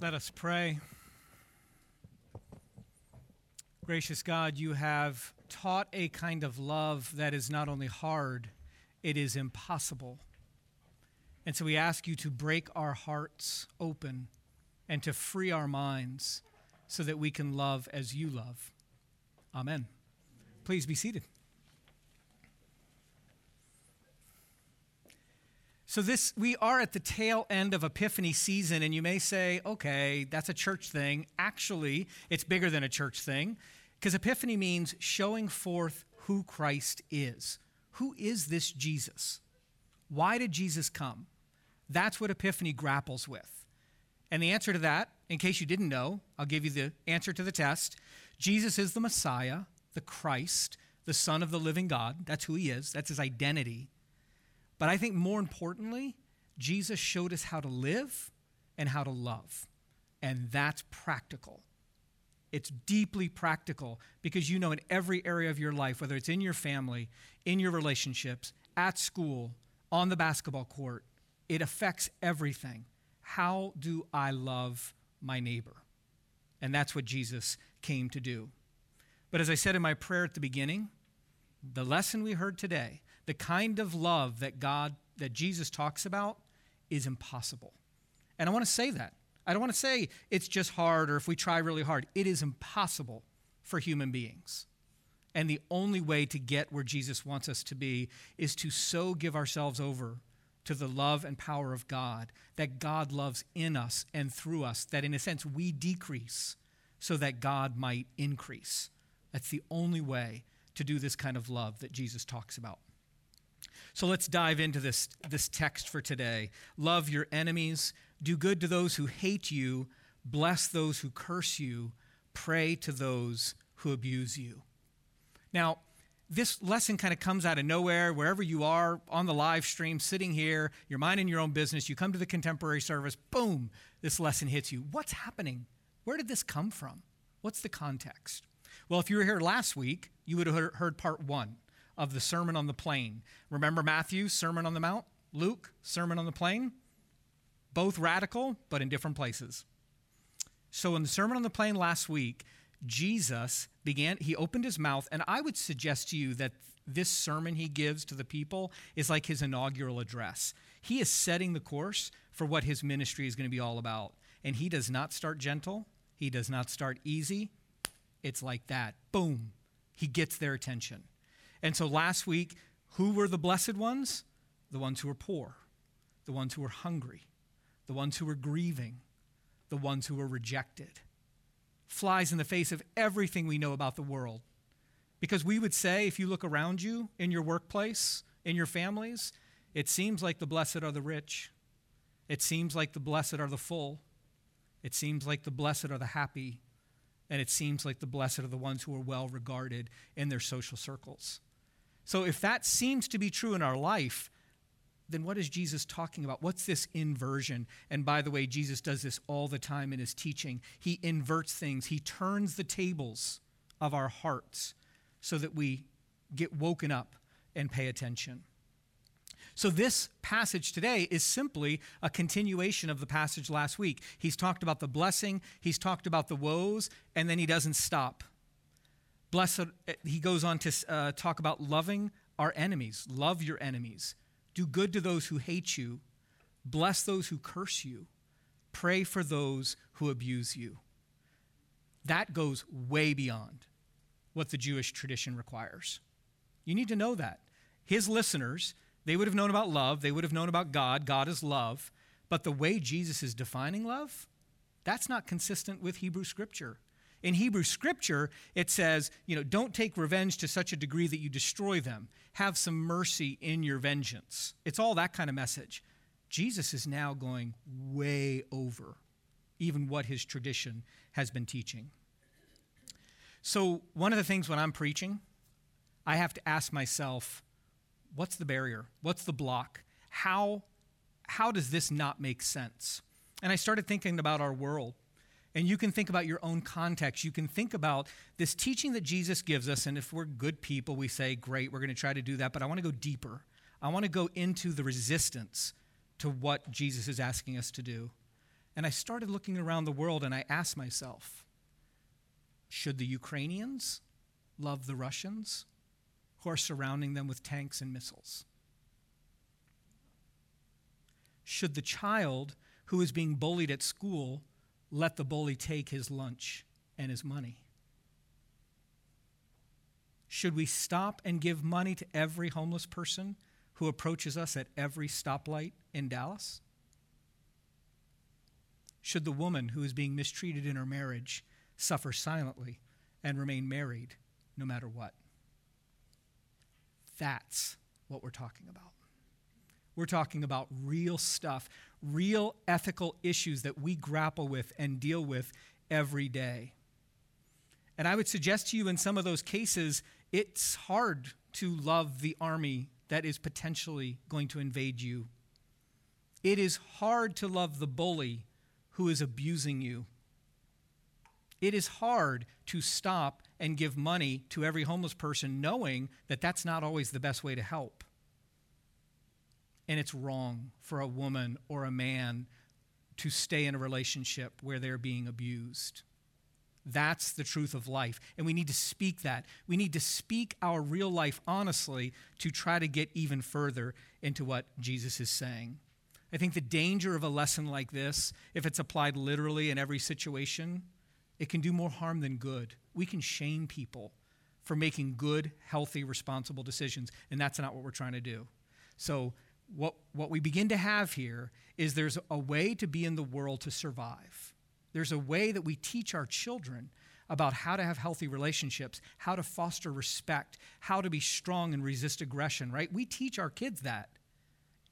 Let us pray. Gracious God, you have taught a kind of love that is not only hard, it is impossible. And so we ask you to break our hearts open and to free our minds so that we can love as you love. Amen. Please be seated. So this we are at the tail end of Epiphany season and you may say, "Okay, that's a church thing." Actually, it's bigger than a church thing because Epiphany means showing forth who Christ is. Who is this Jesus? Why did Jesus come? That's what Epiphany grapples with. And the answer to that, in case you didn't know, I'll give you the answer to the test. Jesus is the Messiah, the Christ, the Son of the living God. That's who he is, that's his identity. But I think more importantly, Jesus showed us how to live and how to love. And that's practical. It's deeply practical because you know in every area of your life, whether it's in your family, in your relationships, at school, on the basketball court, it affects everything. How do I love my neighbor? And that's what Jesus came to do. But as I said in my prayer at the beginning, the lesson we heard today the kind of love that God, that Jesus talks about, is impossible. And I want to say that. I don't want to say it's just hard or if we try really hard. It is impossible for human beings. And the only way to get where Jesus wants us to be is to so give ourselves over to the love and power of God that God loves in us and through us, that in a sense we decrease so that God might increase. That's the only way to do this kind of love that Jesus talks about. So let's dive into this, this text for today. Love your enemies, do good to those who hate you, bless those who curse you, pray to those who abuse you. Now, this lesson kind of comes out of nowhere, wherever you are on the live stream, sitting here, you're minding your own business, you come to the contemporary service, boom, this lesson hits you. What's happening? Where did this come from? What's the context? Well, if you were here last week, you would have heard part one of the Sermon on the Plain. Remember Matthew, Sermon on the Mount? Luke, Sermon on the Plain? Both radical, but in different places. So in the Sermon on the Plain last week, Jesus began, he opened his mouth, and I would suggest to you that this sermon he gives to the people is like his inaugural address. He is setting the course for what his ministry is going to be all about. And he does not start gentle, he does not start easy. It's like that. Boom. He gets their attention. And so last week, who were the blessed ones? The ones who were poor, the ones who were hungry, the ones who were grieving, the ones who were rejected. Flies in the face of everything we know about the world. Because we would say, if you look around you in your workplace, in your families, it seems like the blessed are the rich. It seems like the blessed are the full. It seems like the blessed are the happy. And it seems like the blessed are the ones who are well regarded in their social circles. So, if that seems to be true in our life, then what is Jesus talking about? What's this inversion? And by the way, Jesus does this all the time in his teaching. He inverts things, he turns the tables of our hearts so that we get woken up and pay attention. So, this passage today is simply a continuation of the passage last week. He's talked about the blessing, he's talked about the woes, and then he doesn't stop. Blessed, he goes on to uh, talk about loving our enemies. Love your enemies. Do good to those who hate you. Bless those who curse you. Pray for those who abuse you. That goes way beyond what the Jewish tradition requires. You need to know that. His listeners, they would have known about love, they would have known about God. God is love. But the way Jesus is defining love, that's not consistent with Hebrew scripture. In Hebrew scripture, it says, you know, don't take revenge to such a degree that you destroy them. Have some mercy in your vengeance. It's all that kind of message. Jesus is now going way over even what his tradition has been teaching. So, one of the things when I'm preaching, I have to ask myself, what's the barrier? What's the block? How, how does this not make sense? And I started thinking about our world. And you can think about your own context. You can think about this teaching that Jesus gives us. And if we're good people, we say, great, we're going to try to do that. But I want to go deeper. I want to go into the resistance to what Jesus is asking us to do. And I started looking around the world and I asked myself should the Ukrainians love the Russians who are surrounding them with tanks and missiles? Should the child who is being bullied at school let the bully take his lunch and his money? Should we stop and give money to every homeless person who approaches us at every stoplight in Dallas? Should the woman who is being mistreated in her marriage suffer silently and remain married no matter what? That's what we're talking about. We're talking about real stuff, real ethical issues that we grapple with and deal with every day. And I would suggest to you in some of those cases, it's hard to love the army that is potentially going to invade you. It is hard to love the bully who is abusing you. It is hard to stop and give money to every homeless person knowing that that's not always the best way to help. And it's wrong for a woman or a man to stay in a relationship where they're being abused. That's the truth of life. And we need to speak that. We need to speak our real life honestly to try to get even further into what Jesus is saying. I think the danger of a lesson like this, if it's applied literally in every situation, it can do more harm than good. We can shame people for making good, healthy, responsible decisions, and that's not what we're trying to do. So, what, what we begin to have here is there's a way to be in the world to survive. There's a way that we teach our children about how to have healthy relationships, how to foster respect, how to be strong and resist aggression, right? We teach our kids that.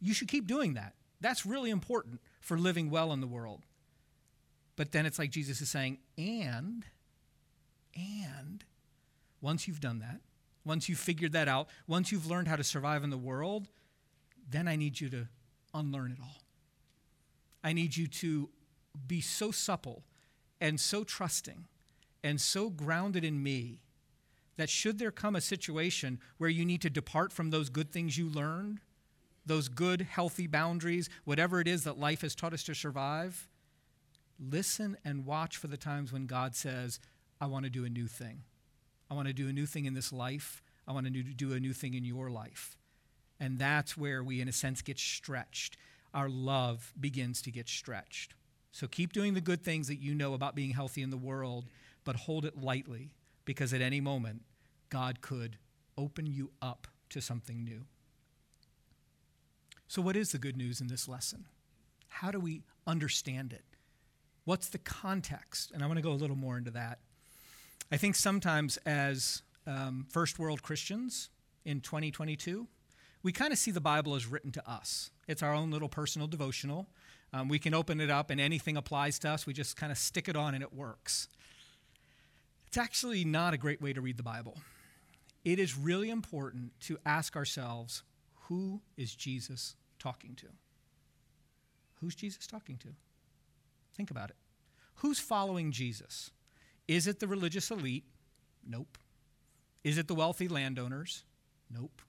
You should keep doing that. That's really important for living well in the world. But then it's like Jesus is saying, and, and, once you've done that, once you've figured that out, once you've learned how to survive in the world, then I need you to unlearn it all. I need you to be so supple and so trusting and so grounded in me that should there come a situation where you need to depart from those good things you learned, those good, healthy boundaries, whatever it is that life has taught us to survive, listen and watch for the times when God says, I want to do a new thing. I want to do a new thing in this life. I want to do a new thing in your life. And that's where we, in a sense, get stretched. Our love begins to get stretched. So keep doing the good things that you know about being healthy in the world, but hold it lightly because at any moment, God could open you up to something new. So, what is the good news in this lesson? How do we understand it? What's the context? And I want to go a little more into that. I think sometimes as um, first world Christians in 2022, we kind of see the Bible as written to us. It's our own little personal devotional. Um, we can open it up and anything applies to us. We just kind of stick it on and it works. It's actually not a great way to read the Bible. It is really important to ask ourselves who is Jesus talking to? Who's Jesus talking to? Think about it. Who's following Jesus? Is it the religious elite? Nope. Is it the wealthy landowners? Nope.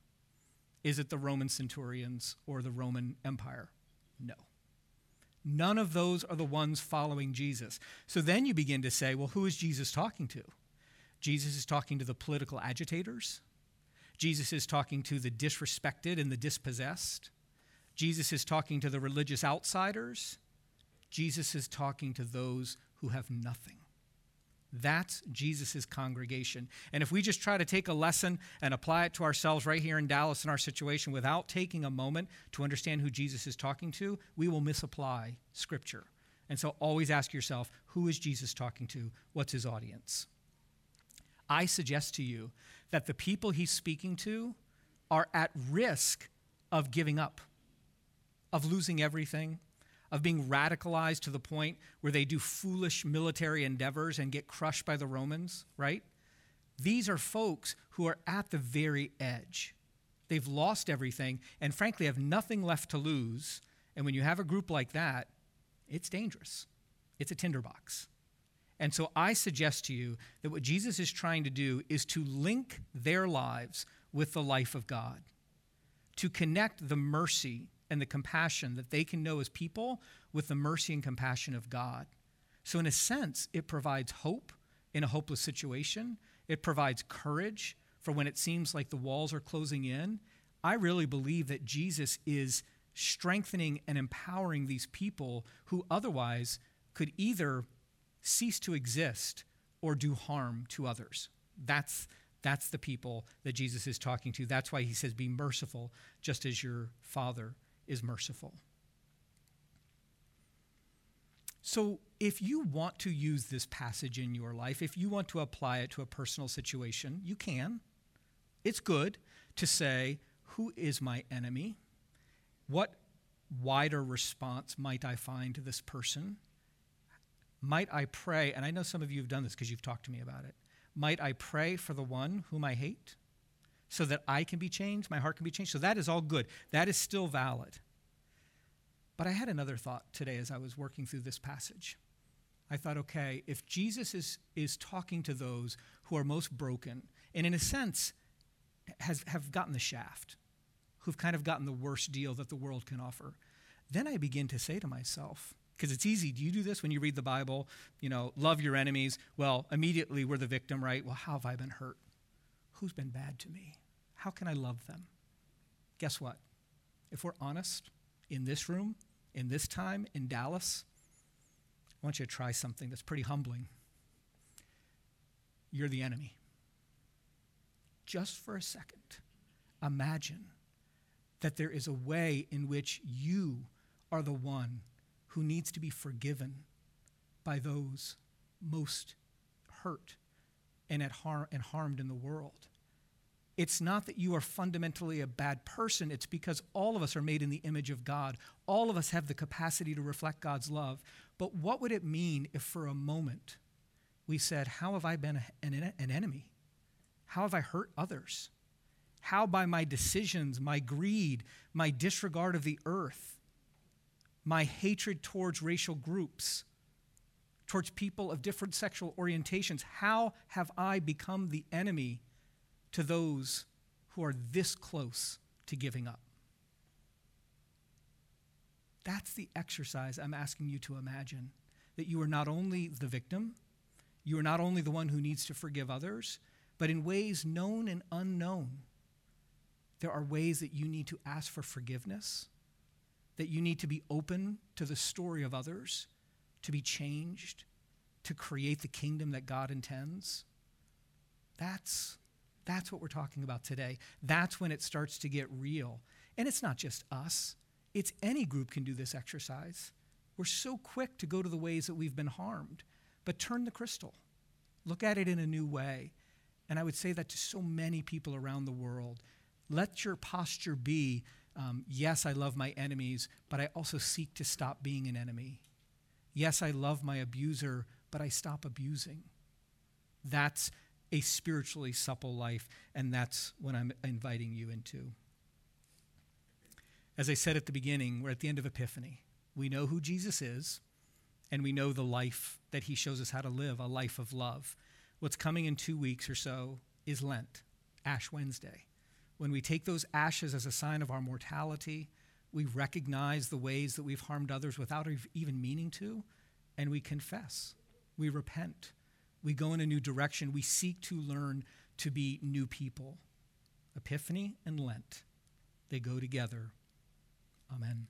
Is it the Roman centurions or the Roman Empire? No. None of those are the ones following Jesus. So then you begin to say, well, who is Jesus talking to? Jesus is talking to the political agitators. Jesus is talking to the disrespected and the dispossessed. Jesus is talking to the religious outsiders. Jesus is talking to those who have nothing. That's Jesus' congregation. And if we just try to take a lesson and apply it to ourselves right here in Dallas in our situation without taking a moment to understand who Jesus is talking to, we will misapply Scripture. And so always ask yourself who is Jesus talking to? What's his audience? I suggest to you that the people he's speaking to are at risk of giving up, of losing everything, of being radicalized to the point where they do foolish military endeavors and get crushed by the Romans, right? These are folks who are at the very edge. They've lost everything and, frankly, have nothing left to lose. And when you have a group like that, it's dangerous. It's a tinderbox. And so I suggest to you that what Jesus is trying to do is to link their lives with the life of God, to connect the mercy and the compassion that they can know as people with the mercy and compassion of God. So, in a sense, it provides hope in a hopeless situation, it provides courage for when it seems like the walls are closing in. I really believe that Jesus is strengthening and empowering these people who otherwise could either cease to exist or do harm to others. That's, that's the people that Jesus is talking to. That's why he says, Be merciful, just as your Father is merciful. So, if you want to use this passage in your life, if you want to apply it to a personal situation, you can. It's good to say, Who is my enemy? What wider response might I find to this person? Might I pray, and I know some of you have done this because you've talked to me about it. Might I pray for the one whom I hate so that I can be changed, my heart can be changed? So that is all good. That is still valid. But I had another thought today as I was working through this passage. I thought, okay, if Jesus is, is talking to those who are most broken, and in a sense, has, have gotten the shaft, who've kind of gotten the worst deal that the world can offer, then I begin to say to myself, because it's easy. Do you do this when you read the Bible? You know, love your enemies. Well, immediately we're the victim, right? Well, how have I been hurt? Who's been bad to me? How can I love them? Guess what? If we're honest, in this room, in this time, in Dallas, I want you to try something that's pretty humbling. You're the enemy. Just for a second, imagine that there is a way in which you are the one who needs to be forgiven by those most hurt and, at har- and harmed in the world. It's not that you are fundamentally a bad person. It's because all of us are made in the image of God. All of us have the capacity to reflect God's love. But what would it mean if for a moment we said, How have I been an, an enemy? How have I hurt others? How by my decisions, my greed, my disregard of the earth, my hatred towards racial groups, towards people of different sexual orientations? How have I become the enemy to those who are this close to giving up? That's the exercise I'm asking you to imagine that you are not only the victim, you are not only the one who needs to forgive others, but in ways known and unknown, there are ways that you need to ask for forgiveness that you need to be open to the story of others, to be changed, to create the kingdom that God intends. That's, that's what we're talking about today. That's when it starts to get real. And it's not just us, it's any group can do this exercise. We're so quick to go to the ways that we've been harmed, but turn the crystal. Look at it in a new way. And I would say that to so many people around the world. Let your posture be um, yes, I love my enemies, but I also seek to stop being an enemy. Yes, I love my abuser, but I stop abusing. That's a spiritually supple life, and that's what I'm inviting you into. As I said at the beginning, we're at the end of Epiphany. We know who Jesus is, and we know the life that he shows us how to live a life of love. What's coming in two weeks or so is Lent, Ash Wednesday. When we take those ashes as a sign of our mortality, we recognize the ways that we've harmed others without even meaning to, and we confess. We repent. We go in a new direction. We seek to learn to be new people. Epiphany and Lent, they go together. Amen.